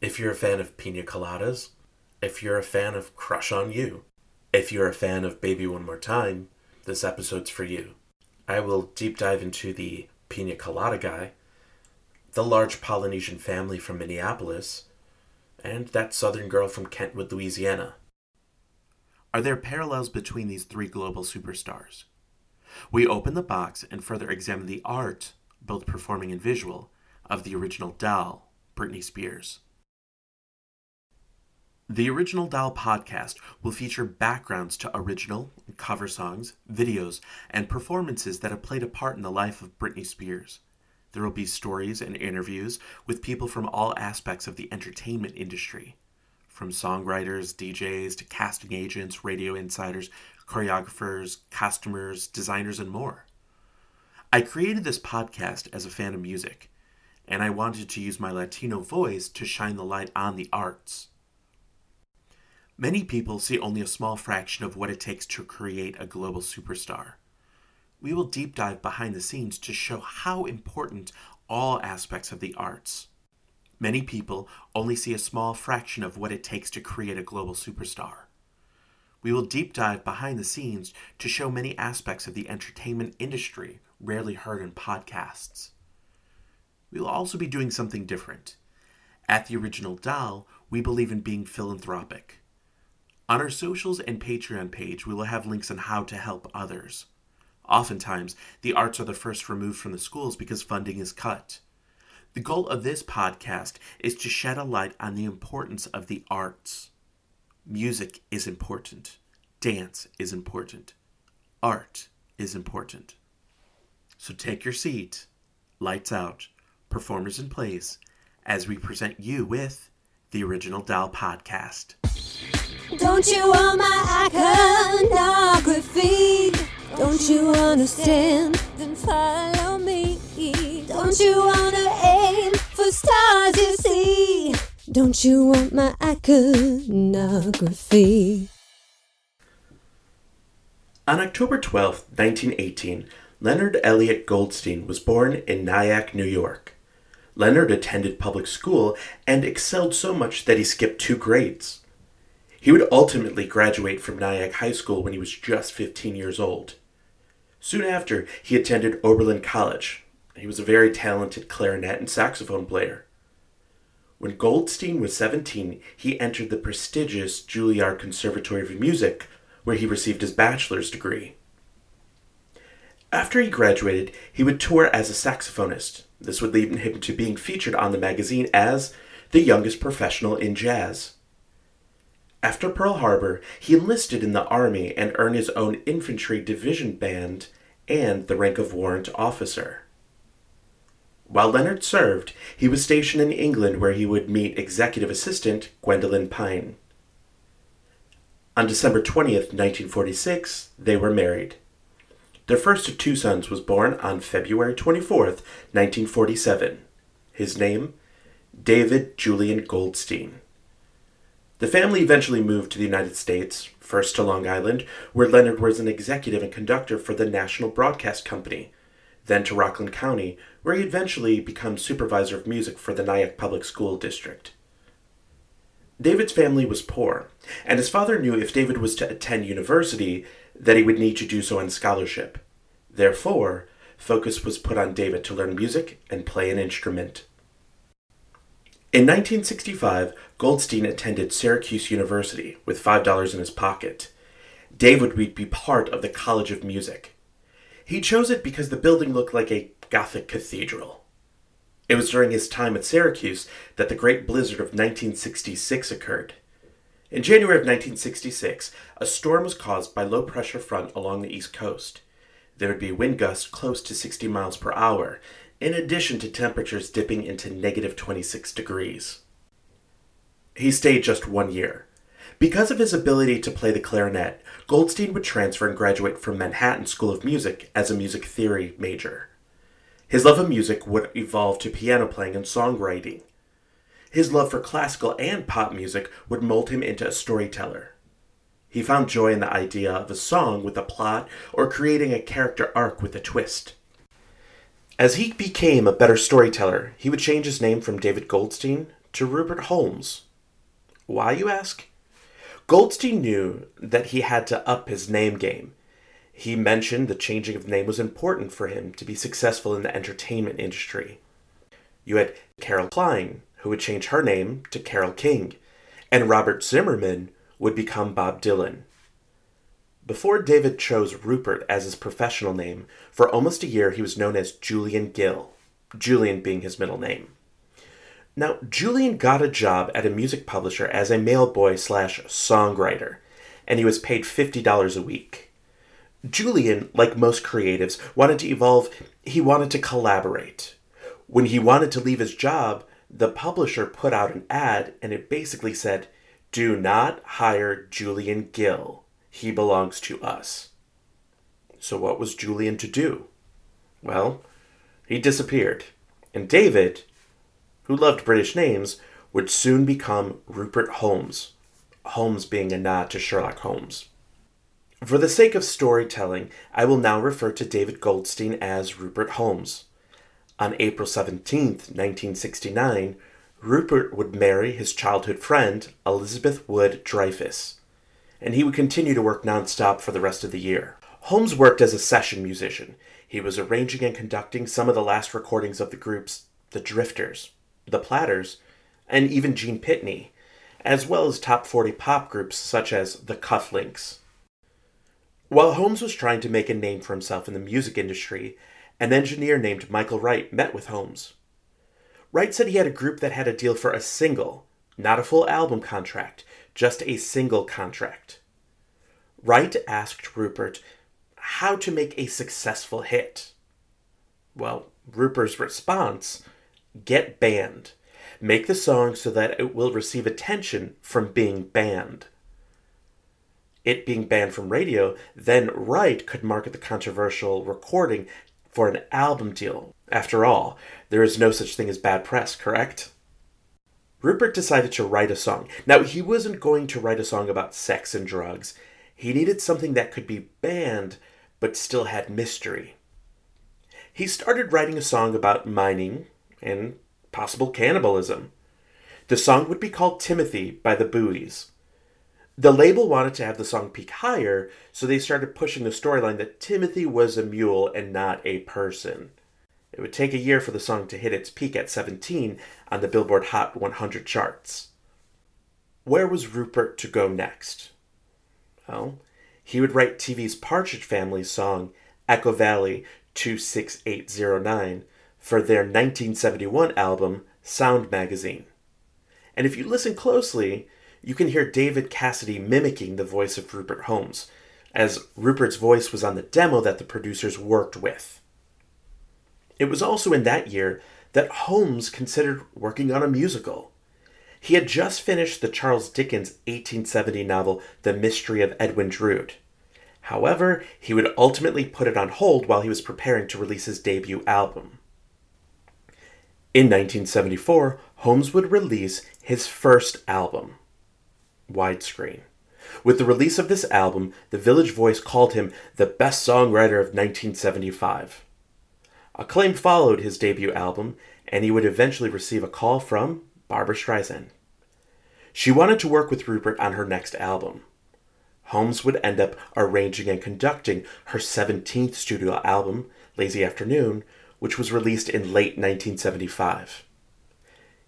If you're a fan of pina coladas, if you're a fan of Crush on You, if you're a fan of Baby One More Time, this episode's for you. I will deep dive into the pina colada guy, the large Polynesian family from Minneapolis, and that southern girl from Kentwood, Louisiana. Are there parallels between these three global superstars? We open the box and further examine the art, both performing and visual, of the original doll, Britney Spears. The Original Doll podcast will feature backgrounds to original, cover songs, videos, and performances that have played a part in the life of Britney Spears. There will be stories and interviews with people from all aspects of the entertainment industry, from songwriters, DJs, to casting agents, radio insiders, choreographers, customers, designers, and more. I created this podcast as a fan of music, and I wanted to use my Latino voice to shine the light on the arts. Many people see only a small fraction of what it takes to create a global superstar. We will deep dive behind the scenes to show how important all aspects of the arts. Many people only see a small fraction of what it takes to create a global superstar. We will deep dive behind the scenes to show many aspects of the entertainment industry rarely heard in podcasts. We will also be doing something different. At the Original Doll, we believe in being philanthropic. On our socials and Patreon page, we will have links on how to help others. Oftentimes, the arts are the first removed from the schools because funding is cut. The goal of this podcast is to shed a light on the importance of the arts. Music is important, dance is important, art is important. So take your seat, lights out, performers in place, as we present you with the Original Doll Podcast. Don't you want my iconography? Don't you understand? Then follow me. Don't you wanna aim for stars you see? Don't you want my iconography? On October 12, 1918, Leonard Elliott Goldstein was born in Nyack, New York. Leonard attended public school and excelled so much that he skipped two grades. He would ultimately graduate from Nyack High School when he was just 15 years old. Soon after, he attended Oberlin College. He was a very talented clarinet and saxophone player. When Goldstein was 17, he entered the prestigious Juilliard Conservatory of Music, where he received his bachelor's degree. After he graduated, he would tour as a saxophonist. This would lead him to being featured on the magazine as the youngest professional in jazz. After Pearl Harbor, he enlisted in the Army and earned his own infantry division band and the rank of warrant officer. While Leonard served, he was stationed in England where he would meet executive assistant Gwendolyn Pine. On December 20th, 1946, they were married. Their first of two sons was born on February 24th, 1947. His name? David Julian Goldstein. The family eventually moved to the United States, first to Long Island, where Leonard was an executive and conductor for the National Broadcast Company, then to Rockland County, where he eventually became supervisor of music for the Nyack Public School District. David's family was poor, and his father knew if David was to attend university that he would need to do so on scholarship. Therefore, focus was put on David to learn music and play an instrument. In 1965, Goldstein attended Syracuse University with $5 in his pocket. Dave would be part of the College of Music. He chose it because the building looked like a Gothic cathedral. It was during his time at Syracuse that the Great Blizzard of 1966 occurred. In January of 1966, a storm was caused by low pressure front along the East Coast. There would be wind gusts close to 60 miles per hour, in addition to temperatures dipping into negative 26 degrees. He stayed just one year. Because of his ability to play the clarinet, Goldstein would transfer and graduate from Manhattan School of Music as a music theory major. His love of music would evolve to piano playing and songwriting. His love for classical and pop music would mold him into a storyteller. He found joy in the idea of a song with a plot or creating a character arc with a twist. As he became a better storyteller, he would change his name from David Goldstein to Rupert Holmes. Why, you ask? Goldstein knew that he had to up his name game. He mentioned the changing of name was important for him to be successful in the entertainment industry. You had Carol Klein, who would change her name to Carole King, and Robert Zimmerman would become Bob Dylan. Before David chose Rupert as his professional name, for almost a year he was known as Julian Gill, Julian being his middle name. Now, Julian got a job at a music publisher as a mailboy slash songwriter, and he was paid $50 a week. Julian, like most creatives, wanted to evolve, he wanted to collaborate. When he wanted to leave his job, the publisher put out an ad and it basically said, Do not hire Julian Gill. He belongs to us. So, what was Julian to do? Well, he disappeared. And David, who loved British names, would soon become Rupert Holmes, Holmes being a nod to Sherlock Holmes. For the sake of storytelling, I will now refer to David Goldstein as Rupert Holmes. On April 17, 1969, Rupert would marry his childhood friend, Elizabeth Wood Dreyfus, and he would continue to work nonstop for the rest of the year. Holmes worked as a session musician. He was arranging and conducting some of the last recordings of the groups The Drifters, the Platters, and even Gene Pitney, as well as top 40 pop groups such as the Cufflinks. While Holmes was trying to make a name for himself in the music industry, an engineer named Michael Wright met with Holmes. Wright said he had a group that had a deal for a single, not a full album contract, just a single contract. Wright asked Rupert how to make a successful hit. Well, Rupert's response Get banned. Make the song so that it will receive attention from being banned. It being banned from radio, then Wright could market the controversial recording for an album deal. After all, there is no such thing as bad press, correct? Rupert decided to write a song. Now, he wasn't going to write a song about sex and drugs. He needed something that could be banned but still had mystery. He started writing a song about mining, and possible cannibalism. The song would be called Timothy by the Buoys. The label wanted to have the song peak higher, so they started pushing the storyline that Timothy was a mule and not a person. It would take a year for the song to hit its peak at 17 on the Billboard Hot 100 charts. Where was Rupert to go next? Well, he would write TV's Partridge Family song Echo Valley 26809 for their 1971 album Sound Magazine. And if you listen closely, you can hear David Cassidy mimicking the voice of Rupert Holmes, as Rupert's voice was on the demo that the producers worked with. It was also in that year that Holmes considered working on a musical. He had just finished the Charles Dickens 1870 novel The Mystery of Edwin Drood. However, he would ultimately put it on hold while he was preparing to release his debut album. In 1974, Holmes would release his first album, Widescreen. With the release of this album, the Village Voice called him the best songwriter of 1975. Acclaim followed his debut album, and he would eventually receive a call from Barbra Streisand. She wanted to work with Rupert on her next album. Holmes would end up arranging and conducting her 17th studio album, Lazy Afternoon, which was released in late 1975.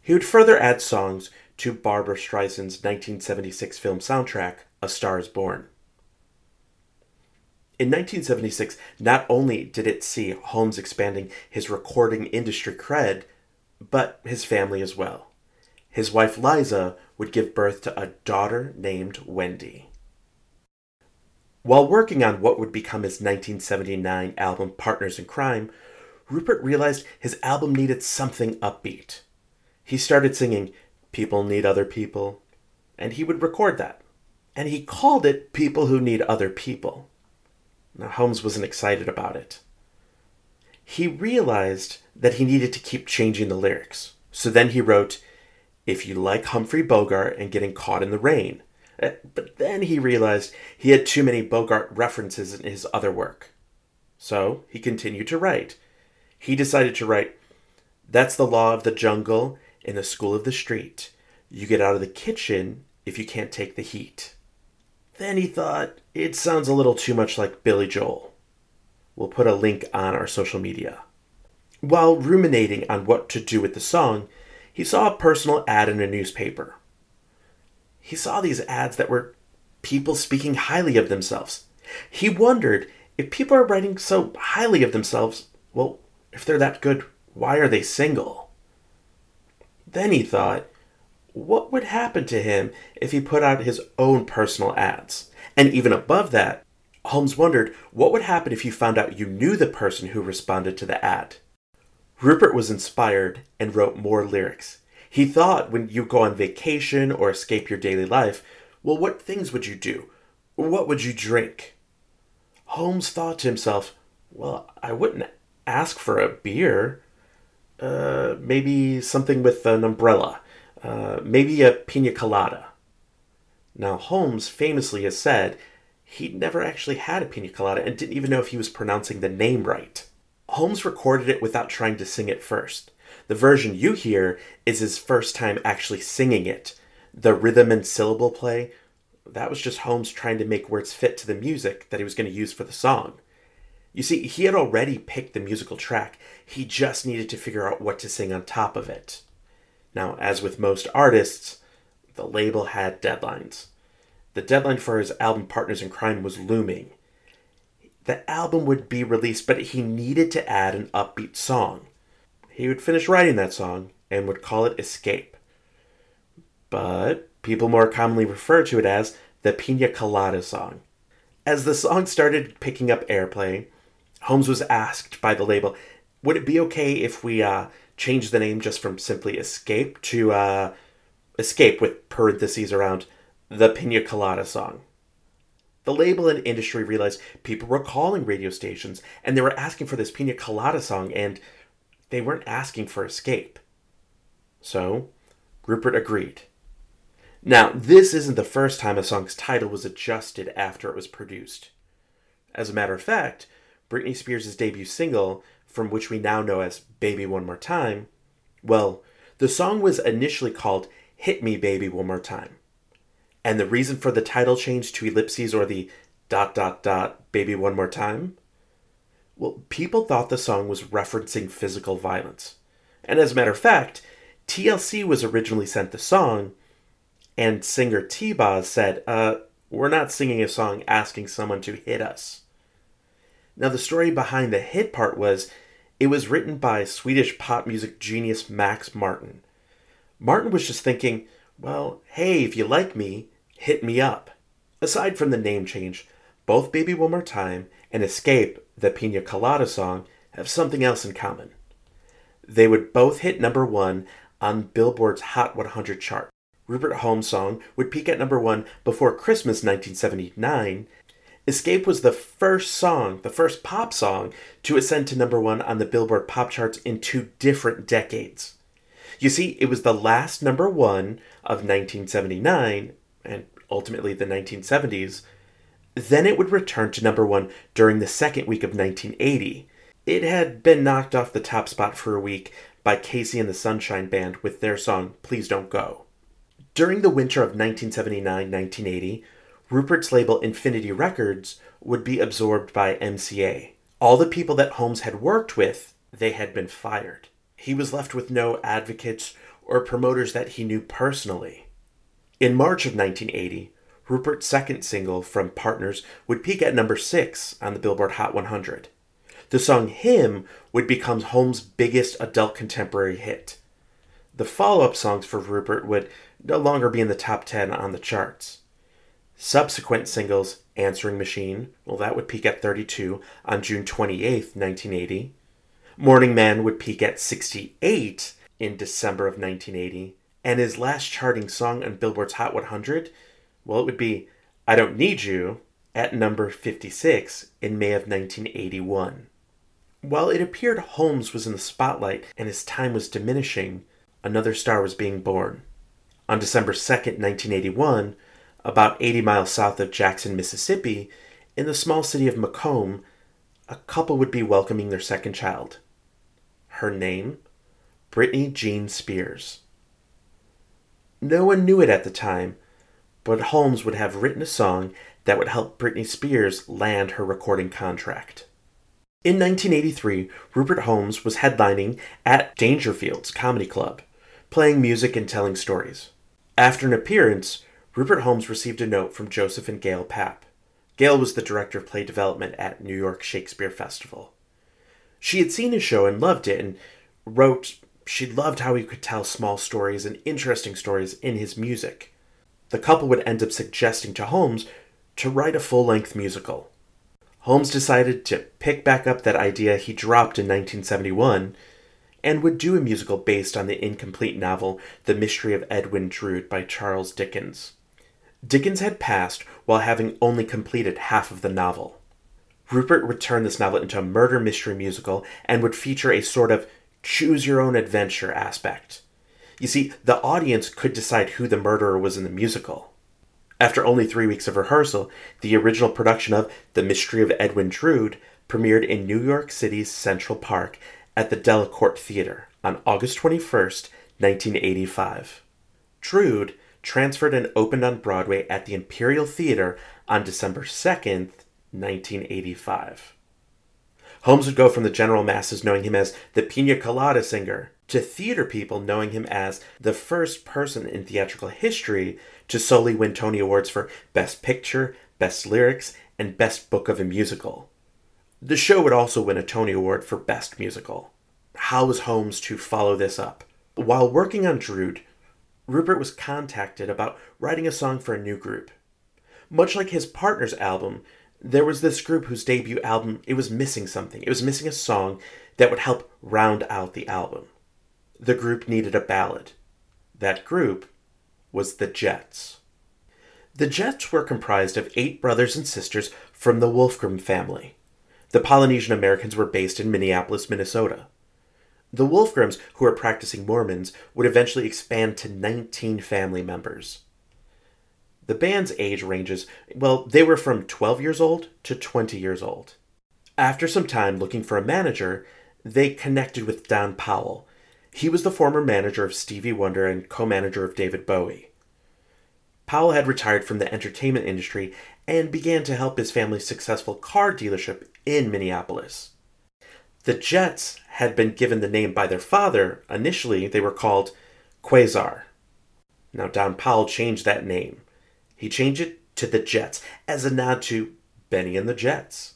He would further add songs to Barbra Streisand's 1976 film soundtrack, A Star is Born. In 1976, not only did it see Holmes expanding his recording industry cred, but his family as well. His wife Liza would give birth to a daughter named Wendy. While working on what would become his 1979 album Partners in Crime, Rupert realized his album needed something upbeat. He started singing People Need Other People, and he would record that. And he called it People Who Need Other People. Now, Holmes wasn't excited about it. He realized that he needed to keep changing the lyrics. So then he wrote, If you like Humphrey Bogart and getting caught in the rain. Eh, but then he realized he had too many Bogart references in his other work. So he continued to write he decided to write, That's the law of the jungle, In the school of the street, you get out of the kitchen if you can't take the heat. Then he thought, it sounds a little too much like Billy Joel. We'll put a link on our social media. While ruminating on what to do with the song, he saw a personal ad in a newspaper. He saw these ads that were people speaking highly of themselves. He wondered if people are writing so highly of themselves, well, if they're that good, why are they single? Then he thought, what would happen to him if he put out his own personal ads? And even above that, Holmes wondered what would happen if you found out you knew the person who responded to the ad. Rupert was inspired and wrote more lyrics. He thought when you go on vacation or escape your daily life, well, what things would you do? What would you drink? Holmes thought to himself, well, I wouldn't ask for a beer. Uh, maybe something with an umbrella. Uh, maybe a pina colada. Now, Holmes famously has said he'd never actually had a pina colada and didn't even know if he was pronouncing the name right. Holmes recorded it without trying to sing it first. The version you hear is his first time actually singing it. The rhythm and syllable play, that was just Holmes trying to make words fit to the music that he was going to use for the song. You see, he had already picked the musical track, he just needed to figure out what to sing on top of it. Now, as with most artists, the label had deadlines. The deadline for his album Partners in Crime was looming. The album would be released, but he needed to add an upbeat song. He would finish writing that song and would call it Escape. But people more commonly refer to it as the Pina Colada song. As the song started picking up airplay, Holmes was asked by the label, would it be okay if we uh, change the name just from simply Escape to uh, Escape with parentheses around the Pina Colada song? The label and industry realized people were calling radio stations and they were asking for this Pina Colada song and they weren't asking for Escape. So, Rupert agreed. Now, this isn't the first time a song's title was adjusted after it was produced. As a matter of fact, Britney Spears' debut single, from which we now know as Baby One More Time, well, the song was initially called Hit Me Baby One More Time. And the reason for the title change to ellipses or the dot dot dot baby one more time? Well, people thought the song was referencing physical violence. And as a matter of fact, TLC was originally sent the song and singer T-Boz said, uh, we're not singing a song asking someone to hit us. Now, the story behind the hit part was it was written by Swedish pop music genius Max Martin. Martin was just thinking, well, hey, if you like me, hit me up. Aside from the name change, both Baby One More Time and Escape, the Pina Colada song, have something else in common. They would both hit number one on Billboard's Hot 100 chart. Rupert Holmes' song would peak at number one before Christmas 1979. Escape was the first song, the first pop song, to ascend to number one on the Billboard pop charts in two different decades. You see, it was the last number one of 1979, and ultimately the 1970s. Then it would return to number one during the second week of 1980. It had been knocked off the top spot for a week by KC and the Sunshine Band with their song Please Don't Go. During the winter of 1979 1980, Rupert's label Infinity Records would be absorbed by MCA. All the people that Holmes had worked with, they had been fired. He was left with no advocates or promoters that he knew personally. In March of 1980, Rupert's second single from Partners would peak at number 6 on the Billboard Hot 100. The song Him would become Holmes' biggest adult contemporary hit. The follow up songs for Rupert would no longer be in the top 10 on the charts. Subsequent singles, Answering Machine, well, that would peak at 32 on June 28, 1980. Morning Man would peak at 68 in December of 1980. And his last charting song on Billboard's Hot 100, well, it would be I Don't Need You at number 56 in May of 1981. While it appeared Holmes was in the spotlight and his time was diminishing, another star was being born. On December 2nd, 1981, about 80 miles south of Jackson, Mississippi, in the small city of McComb, a couple would be welcoming their second child. Her name? Britney Jean Spears. No one knew it at the time, but Holmes would have written a song that would help Britney Spears land her recording contract. In 1983, Rupert Holmes was headlining at Dangerfield's Comedy Club, playing music and telling stories. After an appearance, Rupert Holmes received a note from Joseph and Gail Papp. Gail was the director of play development at New York Shakespeare Festival. She had seen his show and loved it and wrote she loved how he could tell small stories and interesting stories in his music. The couple would end up suggesting to Holmes to write a full length musical. Holmes decided to pick back up that idea he dropped in 1971 and would do a musical based on the incomplete novel The Mystery of Edwin Drood by Charles Dickens. Dickens had passed while having only completed half of the novel. Rupert would turn this novel into a murder mystery musical and would feature a sort of choose your own adventure aspect. You see, the audience could decide who the murderer was in the musical. After only three weeks of rehearsal, the original production of The Mystery of Edwin Drood premiered in New York City's Central Park at the Delacorte Theater on August 21st, 1985. Drood transferred and opened on Broadway at the Imperial Theater on December 2nd, 1985. Holmes would go from the general masses knowing him as the Pina Colada singer to theater people knowing him as the first person in theatrical history to solely win Tony Awards for Best Picture, Best Lyrics, and Best Book of a Musical. The show would also win a Tony Award for Best Musical. How was Holmes to follow this up? While working on Drood, Rupert was contacted about writing a song for a new group. Much like his partner's album, there was this group whose debut album it was missing something. It was missing a song that would help round out the album. The group needed a ballad. That group was the Jets. The Jets were comprised of eight brothers and sisters from the Wolfgram family. The Polynesian Americans were based in Minneapolis, Minnesota. The Wolfgrams, who were practicing Mormons, would eventually expand to 19 family members. The band's age ranges, well, they were from 12 years old to 20 years old. After some time looking for a manager, they connected with Don Powell. He was the former manager of Stevie Wonder and co manager of David Bowie. Powell had retired from the entertainment industry and began to help his family's successful car dealership in Minneapolis. The Jets had been given the name by their father. Initially, they were called Quasar. Now, Don Powell changed that name. He changed it to the Jets as a nod to Bennie and the Jets.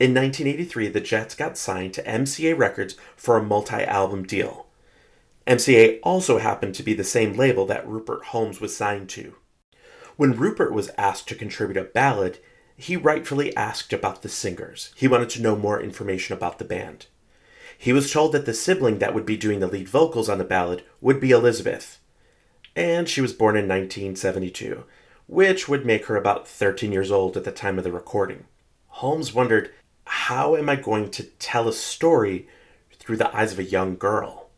In 1983, the Jets got signed to MCA Records for a multi album deal. MCA also happened to be the same label that Rupert Holmes was signed to. When Rupert was asked to contribute a ballad, he rightfully asked about the singers. He wanted to know more information about the band. He was told that the sibling that would be doing the lead vocals on the ballad would be Elizabeth. And she was born in 1972 which would make her about 13 years old at the time of the recording. Holmes wondered, how am I going to tell a story through the eyes of a young girl?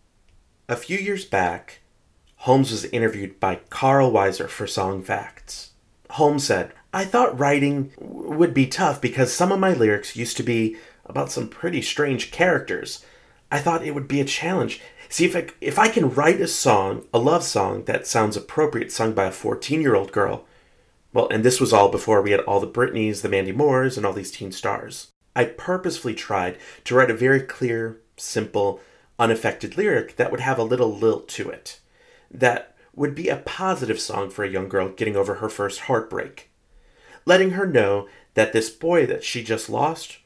A few years back, Holmes was interviewed by Carl Wiser for Songfacts. Holmes said, I thought writing would be tough because some of my lyrics used to be about some pretty strange characters. I thought it would be a challenge. See if I, if I can write a song, a love song that sounds appropriate sung by a 14-year-old girl, well, and this was all before we had all the Britneys, the Mandy Moores, and all these teen stars. I purposefully tried to write a very clear, simple, unaffected lyric that would have a little lilt to it, that would be a positive song for a young girl getting over her first heartbreak, letting her know that this boy that she just lost,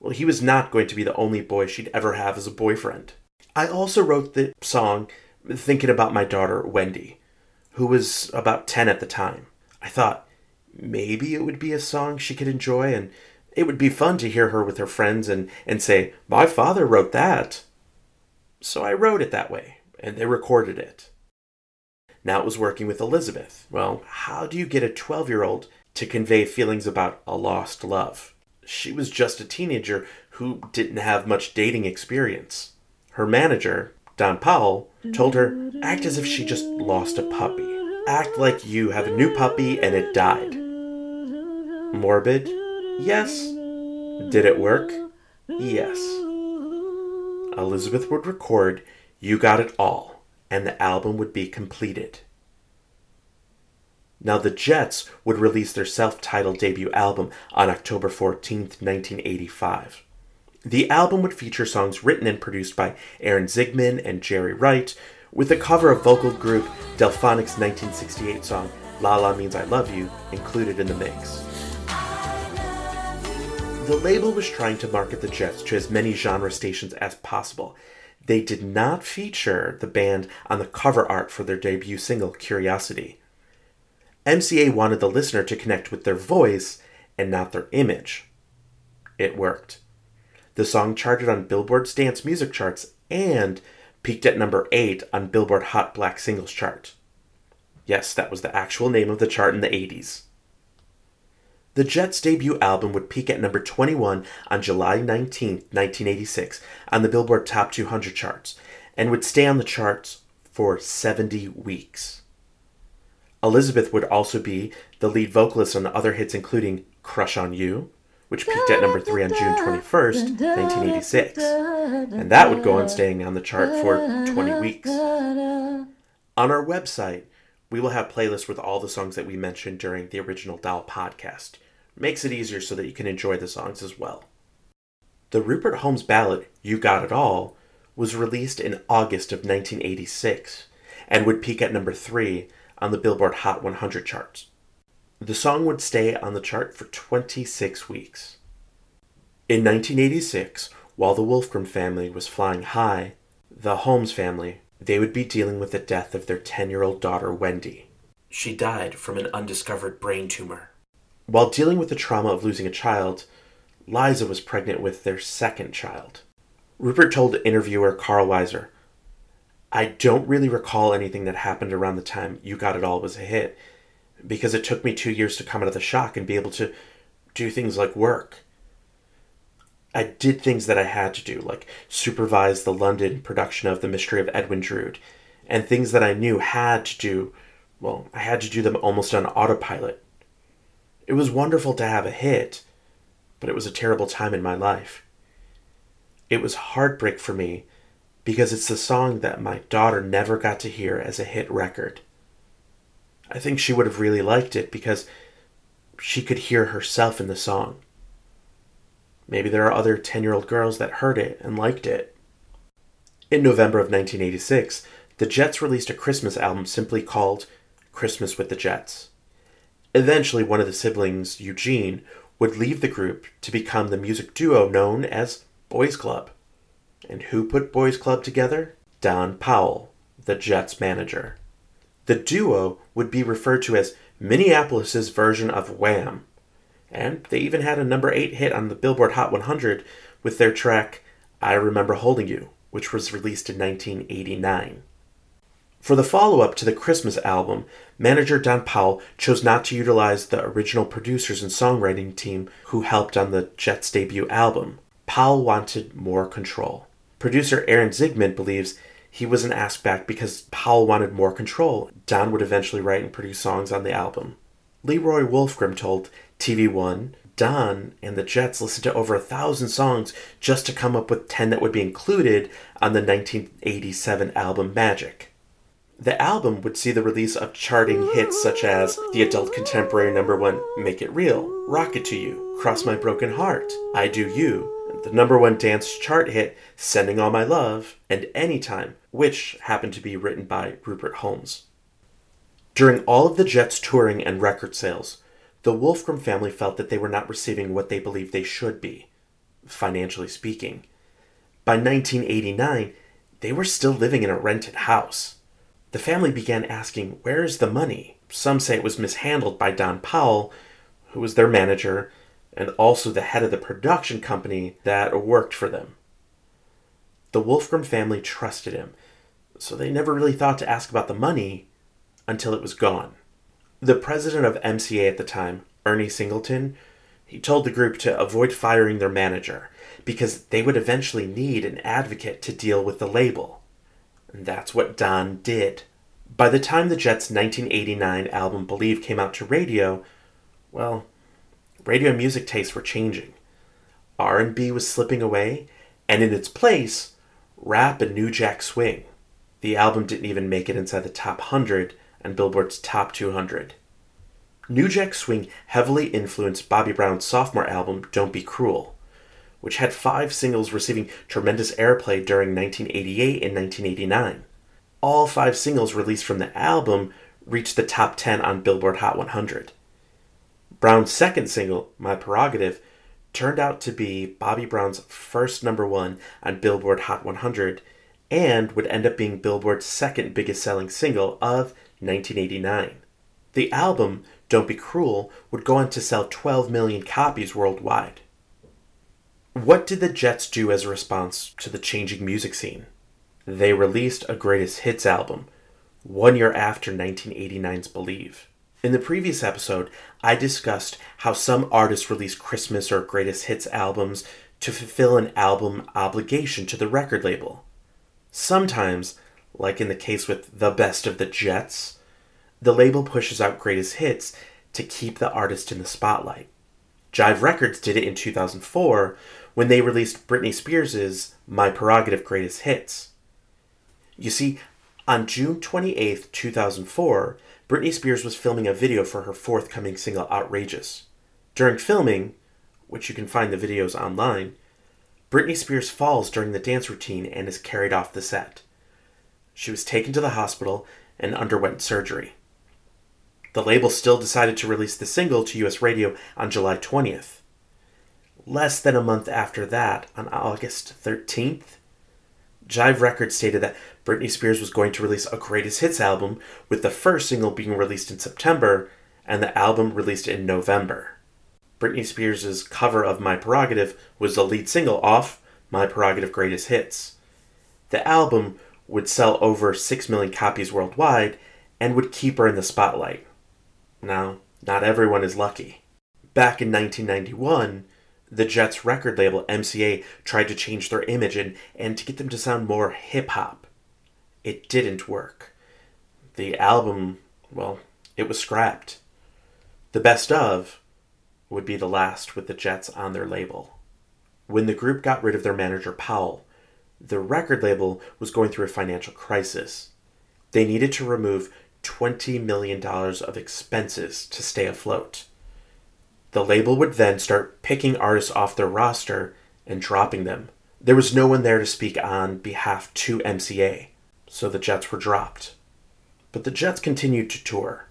well, he was not going to be the only boy she'd ever have as a boyfriend. I also wrote the song thinking about my daughter, Wendy, who was about 10 at the time. I thought, maybe it would be a song she could enjoy and it would be fun to hear her with her friends and, and say, My father wrote that. So I wrote it that way, and they recorded it. Now it was working with Elizabeth. Well, how do you get a 12 year old to convey feelings about a lost love? She was just a teenager who didn't have much dating experience. Her manager, Don Powell, told her, act as if she just lost a puppy. Act like you have a new puppy and it died. Morbid? Yes. Did it work? Yes. Elizabeth would record You Got It All, and the album would be completed. Now, the Jets would release their self titled debut album on October 14th, 1985. The album would feature songs written and produced by Aaron Zigman and Jerry Wright, with a cover of vocal group Delfonics' 1968 song La La Means I Love You included in the mix. The label was trying to market the Jets to as many genre stations as possible. They did not feature the band on the cover art for their debut single, Curiosity. MCA wanted the listener to connect with their voice and not their image. It worked. The song charted on Billboard's dance music charts and peaked at number 8 on Billboard Hot Black Singles chart. Yes, that was the actual name of the chart in the 80s. The Jets' debut album would peak at number 21 on July 19, 1986, on the Billboard Top 200 charts, and would stay on the charts for 70 weeks. Elizabeth would also be the lead vocalist on the other hits including Crush on You, which peaked at number 3 on June 21st, 1986. And that would go on staying on the chart for 20 weeks. On our website, we will have playlists with all the songs that we mentioned during the original Doll podcast. makes it easier so that you can enjoy the songs as well. The Rupert Holmes ballad, You Got It All, was released in August of 1986 and would peak at number 3 on the Billboard Hot 100 charts. The song would stay on the chart for 26 weeks. In 1986, while the Wolfgram family was flying high, the Holmes family, they would be dealing with the death of their 10-year-old daughter Wendy. She died from an undiscovered brain tumor. While dealing with the trauma of losing a child, Liza was pregnant with their second child. Rupert told interviewer Carl Wiser, I don't really recall anything that happened around the time You Got It All was a hit because it took me two years to come out of the shock and be able to do things like work. I did things that I had to do, like supervise the London production of The Mystery of Edwin Drood, and things that I knew had to do, well, I had to do them almost on autopilot. It was wonderful to have a hit, but it was a terrible time in my life. It was heartbreak for me because it's the song that my daughter never got to hear as a hit record. I think she would have really liked it because she could hear herself in the song. Maybe there are other 10 year old girls that heard it and liked it. In November of 1986, the Jets released a Christmas album simply called Christmas with the Jets. Eventually, one of the siblings, Eugene, would leave the group to become the music duo known as Boys Club. And who put Boys Club together? Don Powell, the Jets manager. The duo would be referred to as Minneapolis's version of Wham, and they even had a number 8 hit on the Billboard Hot 100 with their track I Remember Holding You, which was released in 1989. For the follow up to the Christmas album, manager Don Powell chose not to utilize the original producers and songwriting team who helped on the Jets' debut album. Powell wanted more control. Producer Aaron Zigman believes he wasn't asked back because Powell wanted more control. Don would eventually write and produce songs on the album. Leroy Wolfgram told TV One Don and the Jets listened to over a thousand songs just to come up with 10 that would be included on the 1987 album Magic. The album would see the release of charting hits such as the adult contemporary number one Make It Real, Rocket to You, Cross My Broken Heart, I Do You, the number one dance chart hit Sending All My Love, and Anytime, which happened to be written by Rupert Holmes. During all of the Jets' touring and record sales, the Wolfgram family felt that they were not receiving what they believed they should be, financially speaking. By 1989, they were still living in a rented house. The family began asking, Where is the money? Some say it was mishandled by Don Powell, who was their manager, and also the head of the production company that worked for them. The Wolfgram family trusted him, so they never really thought to ask about the money until it was gone. The president of MCA at the time, Ernie Singleton, he told the group to avoid firing their manager because they would eventually need an advocate to deal with the label. And that's what Don did. By the time the Jets' 1989 album Believe came out to radio, well, radio music tastes were changing. R&B was slipping away, and in its place, rap and new jack swing. The album didn't even make it inside the top 100 and Billboard's top 200. New Jack Swing heavily influenced Bobby Brown's sophomore album, Don't Be Cruel, which had five singles receiving tremendous airplay during 1988 and 1989. All five singles released from the album reached the top 10 on Billboard Hot 100. Brown's second single, My Prerogative, turned out to be Bobby Brown's first number one on Billboard Hot 100 and would end up being Billboard's second biggest selling single of 1989. The album, Don't Be Cruel, would go on to sell 12 million copies worldwide. What did the Jets do as a response to the changing music scene? They released a greatest hits album, one year after 1989's Believe. In the previous episode, I discussed how some artists release Christmas or greatest hits albums to fulfill an album obligation to the record label. Sometimes, like in the case with The Best of the Jets, the label pushes out greatest hits to keep the artist in the spotlight. Jive Records did it in 2004 when they released Britney Spears' My Prerogative Greatest Hits. You see, on June 28, 2004, Britney Spears was filming a video for her forthcoming single Outrageous. During filming, which you can find the videos online, Britney Spears falls during the dance routine and is carried off the set. She was taken to the hospital and underwent surgery. The label still decided to release the single to US radio on July 20th. Less than a month after that, on August 13th, Jive Records stated that Britney Spears was going to release a greatest hits album, with the first single being released in September and the album released in November. Britney Spears' cover of My Prerogative was the lead single off My Prerogative Greatest Hits. The album would sell over 6 million copies worldwide and would keep her in the spotlight. Now, not everyone is lucky. Back in 1991, the Jets record label MCA tried to change their image and, and to get them to sound more hip hop. It didn't work. The album, well, it was scrapped. The best of would be the last with the Jets on their label. When the group got rid of their manager Powell, the record label was going through a financial crisis. They needed to remove $20 million of expenses to stay afloat. The label would then start picking artists off their roster and dropping them. There was no one there to speak on behalf to MCA, so the Jets were dropped. But the Jets continued to tour.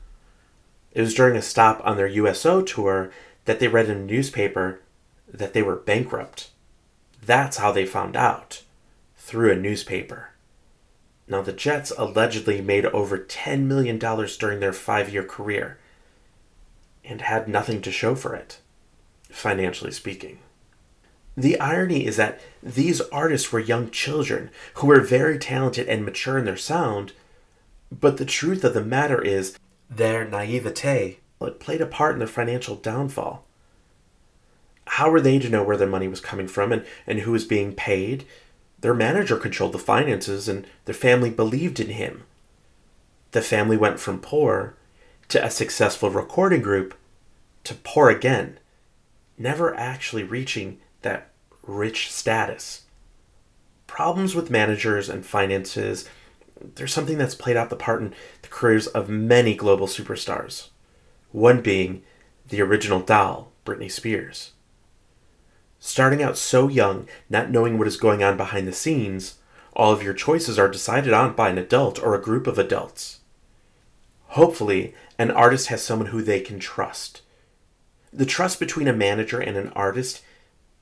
It was during a stop on their USO tour that they read in a newspaper that they were bankrupt. That's how they found out through a newspaper. Now, the Jets allegedly made over $10 million during their five year career and had nothing to show for it, financially speaking. The irony is that these artists were young children who were very talented and mature in their sound, but the truth of the matter is their naivete played a part in their financial downfall. How were they to know where their money was coming from and, and who was being paid? Their manager controlled the finances and their family believed in him. The family went from poor to a successful recording group to poor again, never actually reaching that rich status. Problems with managers and finances, there's something that's played out the part in the careers of many global superstars one being the original doll, Britney Spears. Starting out so young, not knowing what is going on behind the scenes, all of your choices are decided on by an adult or a group of adults. Hopefully, an artist has someone who they can trust. The trust between a manager and an artist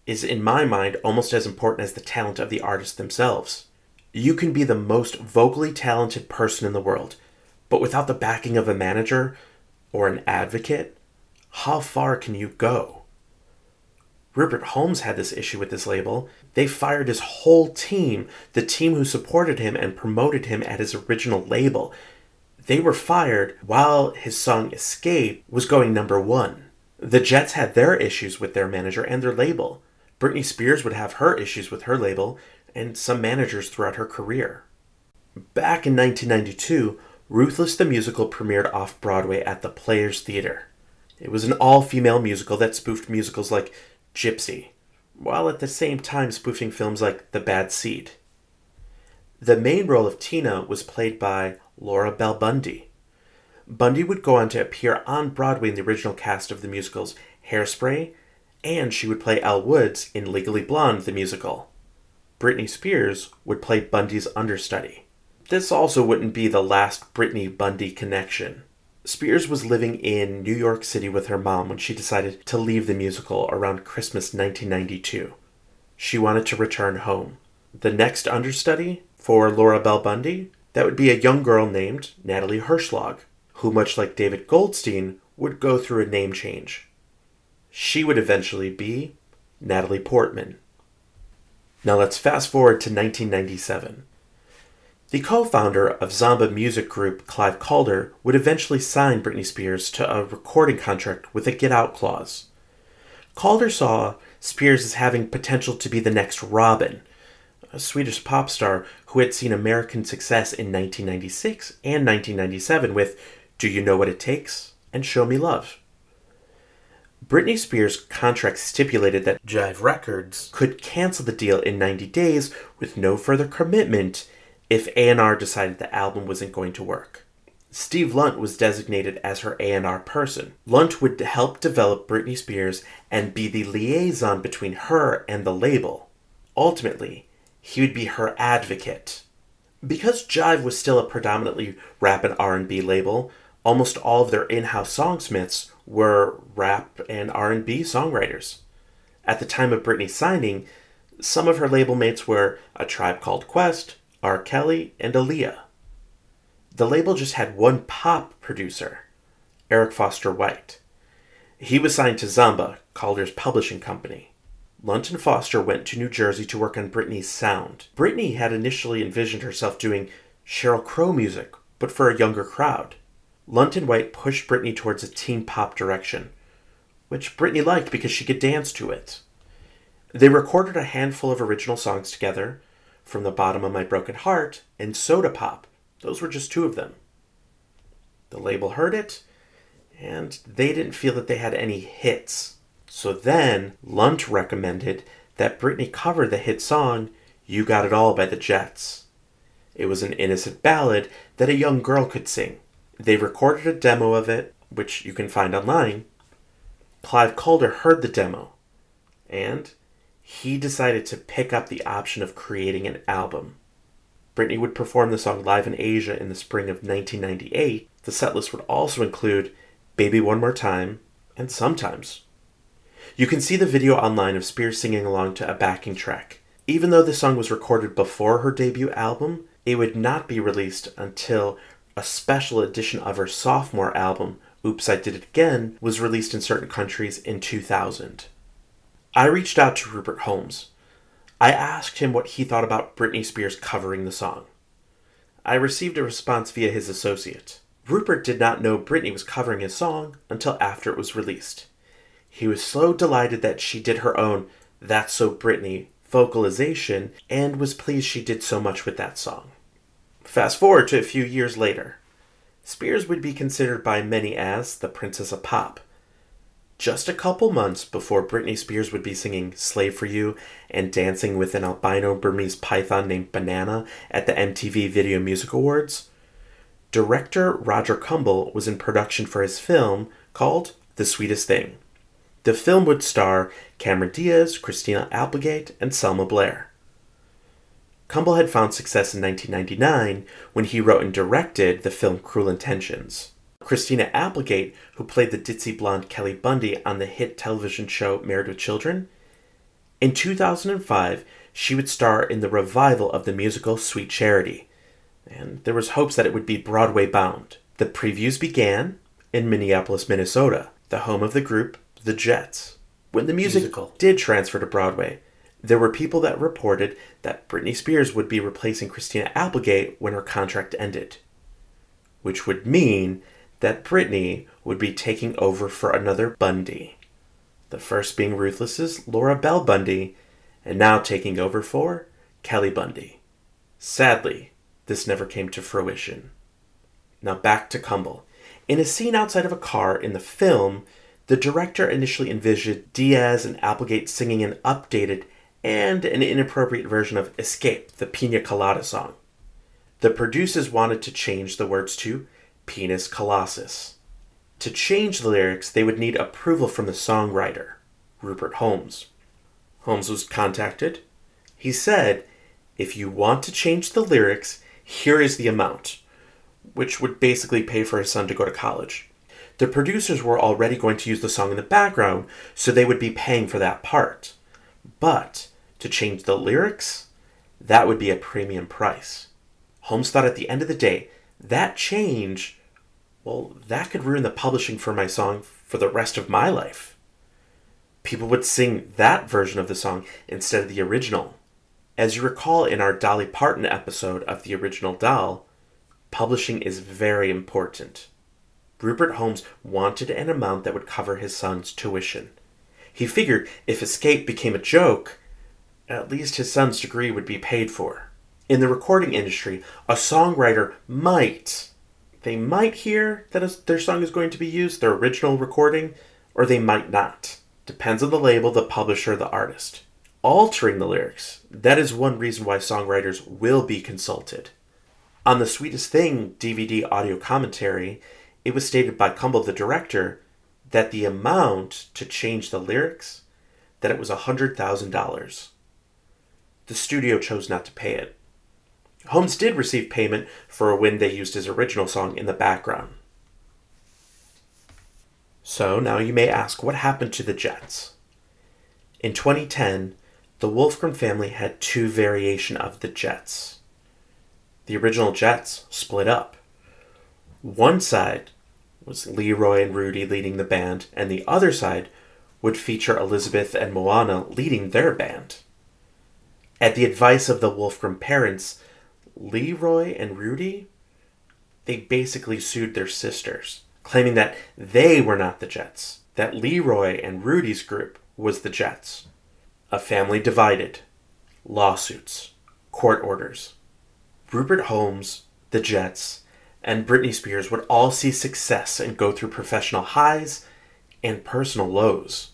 is, in my mind, almost as important as the talent of the artist themselves. You can be the most vocally talented person in the world, but without the backing of a manager, or an advocate, how far can you go? Rupert Holmes had this issue with this label. They fired his whole team, the team who supported him and promoted him at his original label. They were fired while his song Escape was going number one. The Jets had their issues with their manager and their label. Britney Spears would have her issues with her label and some managers throughout her career. Back in 1992, Ruthless the Musical premiered off Broadway at the Players Theater. It was an all female musical that spoofed musicals like Gypsy, while at the same time spoofing films like The Bad Seed. The main role of Tina was played by Laura Bell Bundy. Bundy would go on to appear on Broadway in the original cast of the musicals Hairspray, and she would play Elle Woods in Legally Blonde, the musical. Britney Spears would play Bundy's understudy. This also wouldn't be the last Britney Bundy connection. Spears was living in New York City with her mom when she decided to leave the musical around Christmas 1992. She wanted to return home. The next understudy for Laura Bell Bundy, that would be a young girl named Natalie Hershlag, who, much like David Goldstein, would go through a name change. She would eventually be Natalie Portman. Now let's fast forward to 1997. The co founder of Zomba music group, Clive Calder, would eventually sign Britney Spears to a recording contract with a get out clause. Calder saw Spears as having potential to be the next Robyn, a Swedish pop star who had seen American success in 1996 and 1997 with Do You Know What It Takes and Show Me Love. Britney Spears' contract stipulated that Jive Records could cancel the deal in 90 days with no further commitment if A&R decided the album wasn't going to work. Steve Lunt was designated as her A&R person. Lunt would help develop Britney Spears and be the liaison between her and the label. Ultimately, he would be her advocate. Because Jive was still a predominantly rap and R&B label, almost all of their in-house songsmiths were rap and R&B songwriters. At the time of Britney's signing, some of her label mates were A Tribe Called Quest, R. Kelly, and Aaliyah. The label just had one pop producer, Eric Foster White. He was signed to Zomba, Calder's publishing company. Lunt and Foster went to New Jersey to work on Britney's sound. Britney had initially envisioned herself doing Sheryl Crow music, but for a younger crowd. Lunt and White pushed Britney towards a teen pop direction, which Britney liked because she could dance to it. They recorded a handful of original songs together, from the Bottom of My Broken Heart and Soda Pop. Those were just two of them. The label heard it, and they didn't feel that they had any hits. So then Lunt recommended that Britney cover the hit song You Got It All by the Jets. It was an innocent ballad that a young girl could sing. They recorded a demo of it, which you can find online. Clive Calder heard the demo, and he decided to pick up the option of creating an album. Britney would perform the song live in Asia in the spring of 1998. The setlist would also include Baby One More Time and Sometimes. You can see the video online of Spears singing along to a backing track. Even though the song was recorded before her debut album, it would not be released until a special edition of her sophomore album, Oops, I Did It Again, was released in certain countries in 2000. I reached out to Rupert Holmes. I asked him what he thought about Britney Spears covering the song. I received a response via his associate. Rupert did not know Britney was covering his song until after it was released. He was so delighted that she did her own That's So Britney vocalization and was pleased she did so much with that song. Fast forward to a few years later. Spears would be considered by many as the Princess of Pop just a couple months before Britney Spears would be singing Slave for You and dancing with an albino Burmese python named Banana at the MTV Video Music Awards, director Roger Kumble was in production for his film called The Sweetest Thing. The film would star Cameron Diaz, Christina Applegate, and Selma Blair. Kumble had found success in 1999 when he wrote and directed the film Cruel Intentions. Christina Applegate, who played the ditzy blonde Kelly Bundy on the hit television show Married with Children. In 2005, she would star in the revival of the musical Sweet Charity, and there was hopes that it would be Broadway bound. The previews began in Minneapolis, Minnesota, the home of the group The Jets. When the music musical. did transfer to Broadway, there were people that reported that Britney Spears would be replacing Christina Applegate when her contract ended, which would mean that Britney would be taking over for another Bundy. The first being Ruthless's Laura Bell Bundy, and now taking over for Kelly Bundy. Sadly, this never came to fruition. Now back to Kumble. In a scene outside of a car in the film, the director initially envisioned Diaz and Applegate singing an updated and an inappropriate version of Escape, the Pina Colada song. The producers wanted to change the words to Penis Colossus. To change the lyrics, they would need approval from the songwriter, Rupert Holmes. Holmes was contacted. He said, If you want to change the lyrics, here is the amount, which would basically pay for his son to go to college. The producers were already going to use the song in the background, so they would be paying for that part. But to change the lyrics, that would be a premium price. Holmes thought at the end of the day, that change, well, that could ruin the publishing for my song for the rest of my life. People would sing that version of the song instead of the original. As you recall in our Dolly Parton episode of the original Doll, publishing is very important. Rupert Holmes wanted an amount that would cover his son's tuition. He figured if Escape became a joke, at least his son's degree would be paid for. In the recording industry, a songwriter might, they might hear that their song is going to be used, their original recording, or they might not. Depends on the label, the publisher, the artist. Altering the lyrics, that is one reason why songwriters will be consulted. On the Sweetest Thing DVD audio commentary, it was stated by Kumble, the director, that the amount to change the lyrics, that it was $100,000. The studio chose not to pay it. Holmes did receive payment for when they used his original song in the background. So now you may ask what happened to the Jets? In 2010, the Wolfgram family had two variation of the Jets. The original Jets split up. One side was Leroy and Rudy leading the band, and the other side would feature Elizabeth and Moana leading their band. At the advice of the Wolfgram parents, Leroy and Rudy, they basically sued their sisters, claiming that they were not the Jets, that Leroy and Rudy's group was the Jets. A family divided, lawsuits, court orders. Rupert Holmes, the Jets, and Britney Spears would all see success and go through professional highs and personal lows.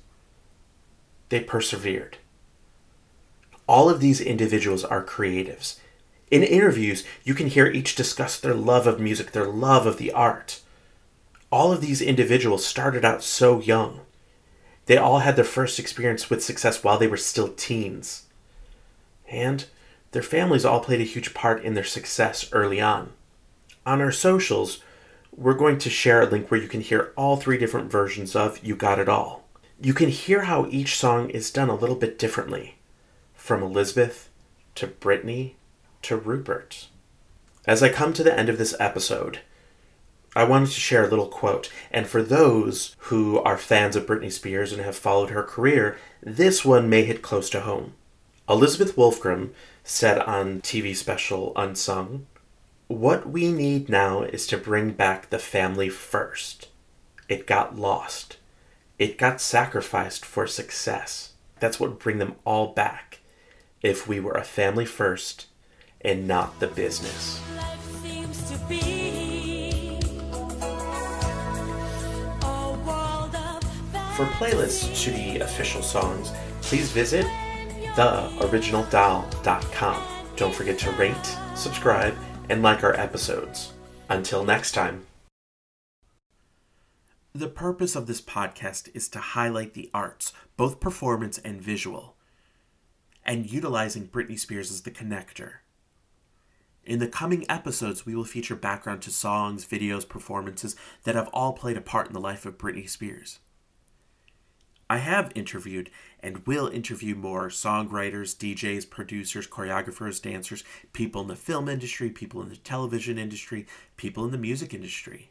They persevered. All of these individuals are creatives. In interviews, you can hear each discuss their love of music, their love of the art. All of these individuals started out so young. They all had their first experience with success while they were still teens. And their families all played a huge part in their success early on on our socials, we're going to share a link where you can hear all three different versions of You Got It All. You can hear how each song is done a little bit differently, from Elizabeth to Britney to Rupert. As I come to the end of this episode, I wanted to share a little quote, and for those who are fans of Britney Spears and have followed her career, this one may hit close to home. Elizabeth Wolfgram said on TV special Unsung what we need now is to bring back the family first. It got lost. It got sacrificed for success. That's what would bring them all back if we were a family first and not the business. For playlists to the official songs, please visit theoriginaldoll.com. Don't forget to rate, subscribe, and like our episodes. Until next time. The purpose of this podcast is to highlight the arts, both performance and visual, and utilizing Britney Spears as the connector. In the coming episodes, we will feature background to songs, videos, performances that have all played a part in the life of Britney Spears. I have interviewed and will interview more songwriters, DJs, producers, choreographers, dancers, people in the film industry, people in the television industry, people in the music industry,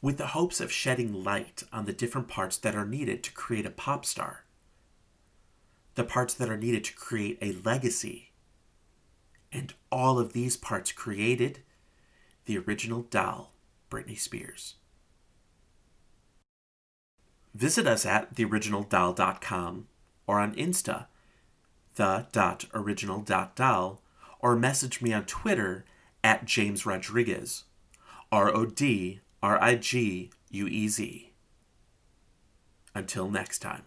with the hopes of shedding light on the different parts that are needed to create a pop star, the parts that are needed to create a legacy. And all of these parts created the original doll, Britney Spears. Visit us at theoriginaldoll.com or on Insta, the.original.doll, or message me on Twitter at James Rodriguez, R O D R I G U E Z. Until next time.